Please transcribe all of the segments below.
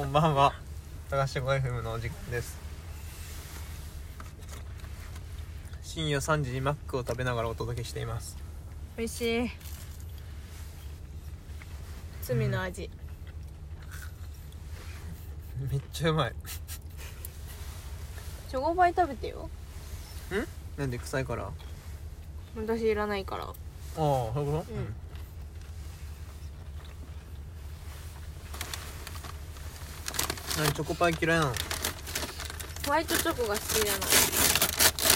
こんばんは。高橋 5FM のお時間です。深夜3時にマックを食べながらお届けしています。美味しい。罪の味、めっちゃうまい。んチョコパイ食べてよ。なんで臭いから？あ私いらないから。あそういうこと？うん何チョコパイ嫌いなの？ホワイトチョコが好きない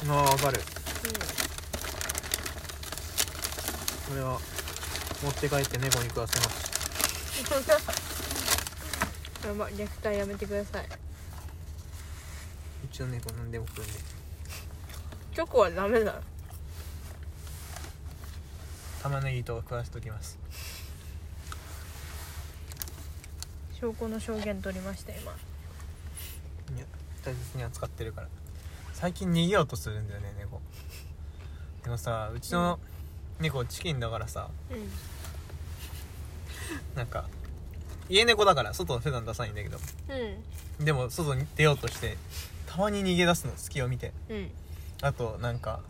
ああわかる。うこれは持って帰って猫に食わせます。ん やば虐待やめてください。うちの猫何でも食うんで。チョコはダメだ玉ねぎと食わせときます証拠の証言取りました今。いや大切に扱ってるから。最近逃げようとするんだよね猫。でもさうちの猫チキンだからさうん。なんか家猫だから外は普段出さないんだけど。うでも外に出ようとしてたまに逃げ出すの隙を見て。んうん。あとなんか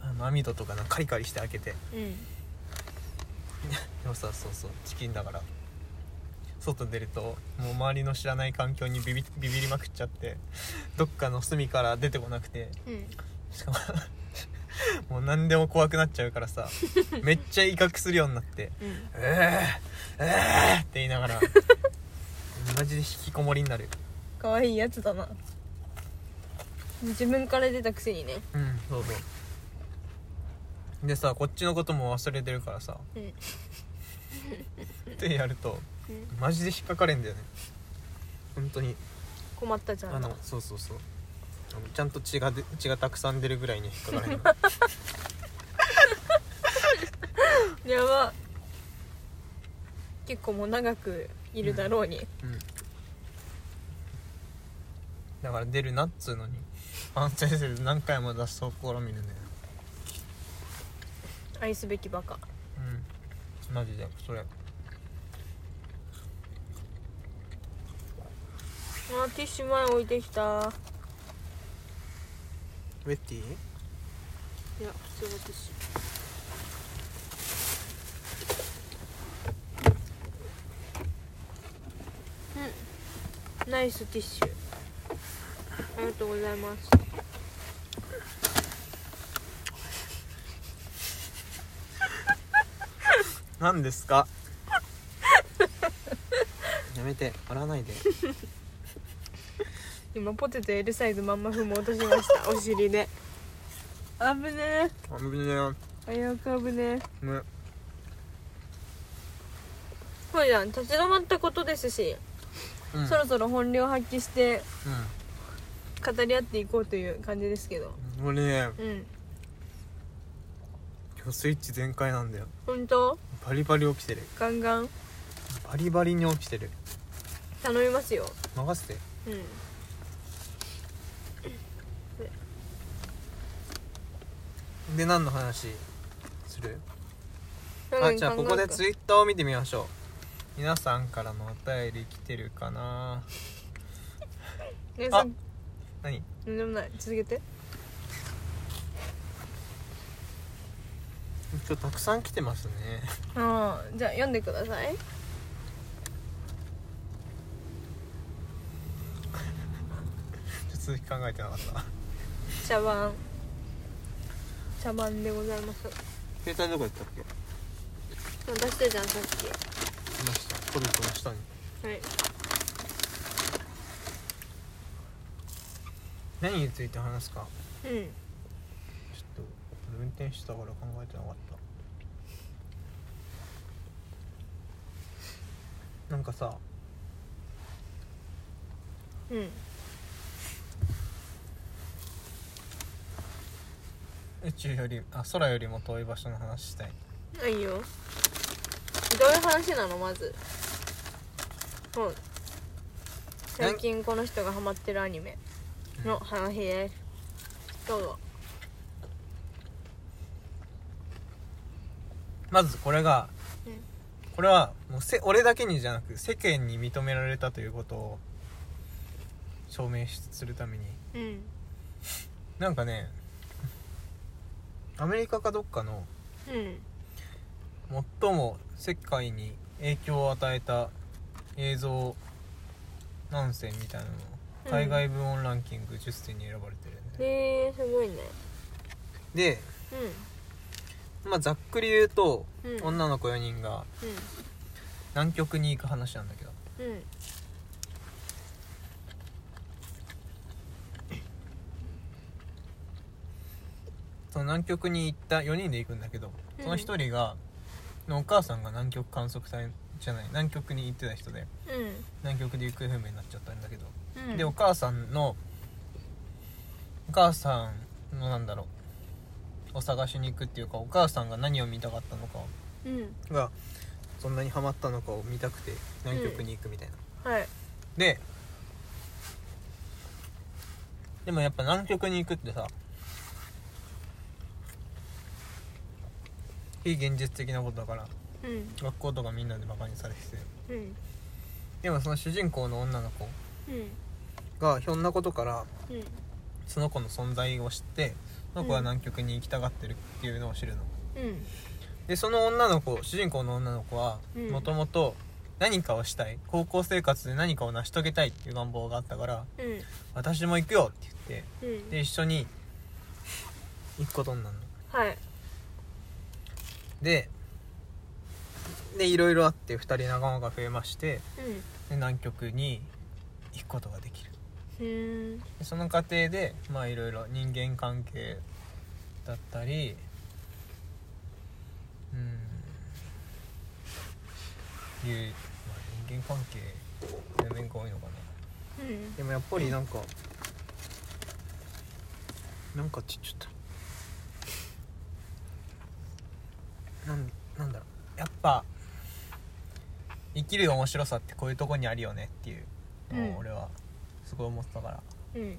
あの網戸とかなんかカリカリして開けて。うん。でもさそうそうチキンだから外出るともう周りの知らない環境にビビビビりまくっちゃってどっかの隅から出てこなくてうん。しかも もう何でも怖くなっちゃうからさ めっちゃ威嚇するようになってうん「えー、えー!」って言いながらマジで引きこもりになる。可愛いやつだな。自分から出たくせにね。うんそうそう。でさこっちのことも忘れてるからさうん。ってやるとうんマジで引っかかれんだよね。本当に。困ったじゃん。あのそうそうそう。ちゃんと血がで血がたくさん出るぐらいに引っかかれんの。やば。結構もう長くいるだろうに、うん。だから出るなっつうのに。反省せず何回も出すと試みるんだよ愛すべきバカ。うん。マジでそれあティッシュ前置いてきた。ウェッティ？いや普通のティッシュ。うん。ナイスティッシュ。ありがとうございます。何ですか？やめて笑わないで今ポテト L サイズまんま踏もうとしました。お尻で。危ねあぶねえ危うく危ねえ。ね。そうじゃん立ち止まったことですし、うん。そろそろ本領発揮してう語り合っていこうという感じですけど。ん俺ね。うん。今日スイッチ全開なんだよ。本当バリバリ起きてる。ガンガン。バリバリに起きてる。頼みますよ。任せて。うんで何の話する？うんあじゃあここで考ツイッターを見てみましょう。皆さんからのお便り来てるかな？あ何？なんでもない。続けて。今日たくさん来てますね。ああじゃあ読んでください。ちょっと続き考えてなかった。茶番茶番でございます。携帯どこやったっけ？出したじゃんさっき。来ました。ポルトの下に。はい。何について話すか？うん。ちょっと運転してたから考えてなかった。なんかさうん宇宙よりあ空よりも遠い場所の話したい。ないよ。どういう話なのまず。そう最近この人がハマってるアニメの話で。すどうぞ。まずこれが、うん。これはもうせ俺だけにじゃなく世間に認められたということを証明しするために。うん。なんかねアメリカかどっかのうん最も世界に影響を与えた映像何選みたいなのうん。海外部門ランキング10選に選ばれてるんで、へえすごいね。で、まあ、ざっくり言うと、うん。うん女の子4人が南極に行く話なんだけどうんうんその南極に行った4人で行くんだけどその1人が、のお母さんが南極観測隊じゃない南極に行ってた人で南極で行方不明になっちゃったんだけど、うん。でお母さんのお母さんのなんだろうを探しに行くっていうかお母さんが何を見たかったのかうん。がそんなにハマったのかを見たくて南極に行くみたいな、はい。ででもやっぱ南極に行くってさ非現実的なことだからうん。学校とかみんなでバカにされてて。うん。でもその主人公の女の子うん。がひょんなことからうん。その子の存在を知ってその子は南極に行きたがってるっていうのを知るの。うん。でその女の子主人公の女の子はうん。もともと何かをしたい高校生活で何かを成し遂げたいっていう願望があったからうん。私も行くよって言ってうん。で一緒に行くことになるの。はいででいろいろあって2人仲間が増えましてうん。で南極に行くことができる。うー。んでその過程でまあいろいろ人間関係だったりうん。いう、まあ、人間関係全面が多いのかな。うん。でもやっぱりなんかなんかちょちょっとなんなんだろう。やっぱ生きる面白さってこういうとこにあるよねっていうのうん。を俺はすごい思ってたから、うん。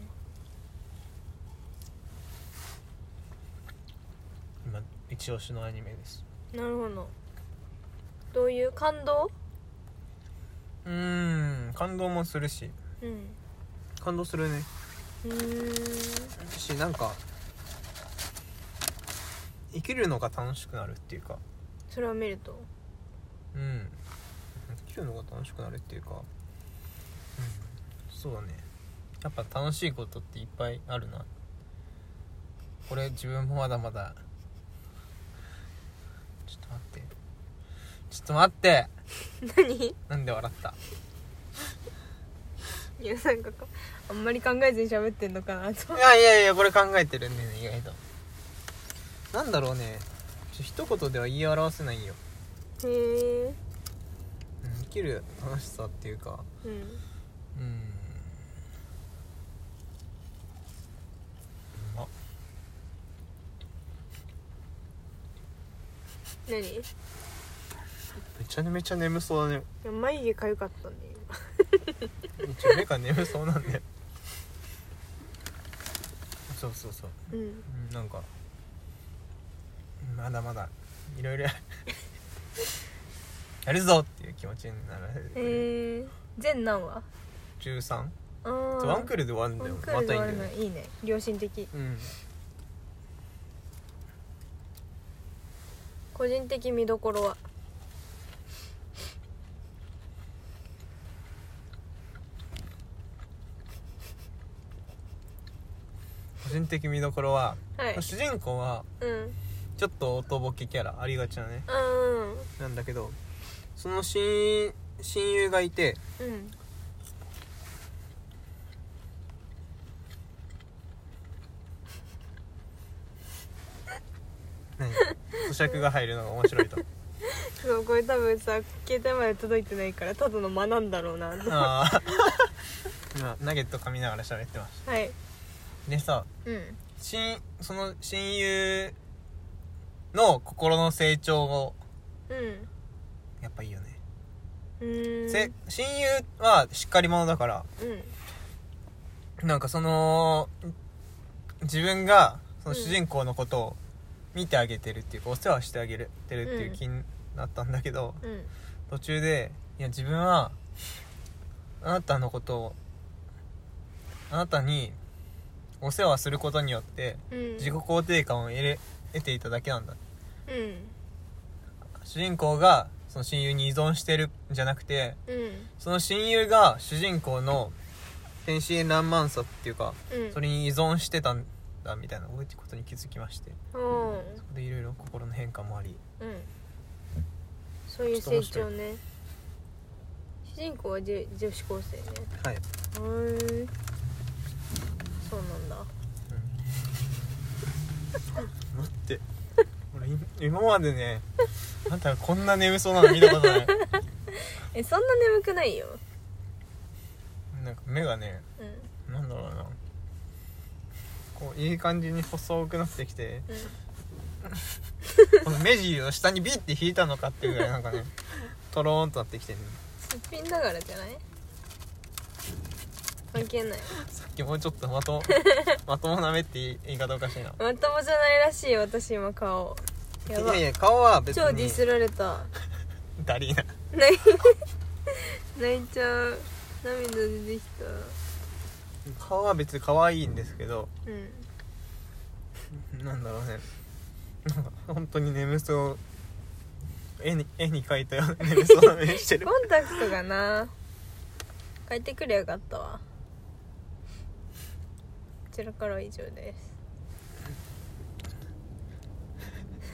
今一押しのアニメです。なるほど。どういう感動？うーん感動もするし。うん。感動するね。うーん。しなんか生きるのが楽しくなるっていうか。それを見るとうん。生きるのが楽しくなるっていうか。うん。そうだね。やっぱ楽しいことっていっぱいあるな。これ自分もまだまだ。ちょっと待って。ちょっと待って。何？なんで笑った？いやなんかあんまり考えずに喋ってんのかなと。いやいやいやこれ考えてるんでね意外となんだろうね。ちょ一言では言い表せないよ、へえうん、生きる楽しさっていうか。うん。うん。あ何？いめちゃめちゃ眠そうだね。や眉毛かゆかったんでめっちゃ目が眠そうなんだよ。そうそうそう。今うん。うんなんかまだまだいろいろ やるぞっていう気持ちになられる。へえ全何話？13ああワンクールで終わるんだよいいんだよのいいね。良心的。うん。個人的見どころは？個人的見どころは、はい。主人公はうんちょっとおとぼけキャラありがちなね。うん。なんだけどその親親友がいてうん。何？咀嚼が入るのが面白いと。そうこれ多分さ携帯まで届いてないからただの間なんだろうな。ああ今ナゲット噛みながら喋ってましはい。たでさうん。親その親友の心の成長をうんやっぱいいよね、うーん。せ親友はしっかり者だからうん。なんかその自分がその主人公のことを見てあげてるっていうか、お世話してあげるてるっていう気なったんだけどうん。途中でいや自分はあなたのことをあなたにお世話することによってうん。自己肯定感を得れ得ていただけなんだうん。主人公がその親友に依存してるんじゃなくてうん。その親友が主人公の天真爛漫さっていうかうん。それに依存してたんだみたいなことに気づきましてうん。そこでいろいろ心の変化もあり。うん。そういう成長ね。主人公はじゅ女子高生ね。はい、へーそうなんだ待って俺い今までね あんたがこんな眠そうなの見たことない。えそんな眠くないよ。なんか目がねうん。なんだろうな。こういい感じに細くなってきてうん。この目尻を下にビッて引いたのかっていうぐらいなんかね トローンとなってきてる、すっぴんだからじゃない？関係ない。さっきもうちょっとまとまともな目って言い言い方おかしいな。まともじゃないらしい私今顔いやいや顔は別に。超ディスられた。ダリーな。泣い。泣いちゃう。涙出てきた。顔は別に可愛いんですけど。うん。なんだろうね。本当に眠そう。絵に絵に描いたような 眠そうな目してる。コンタクトがな。書いてくれよかったわ。こちらからは以上です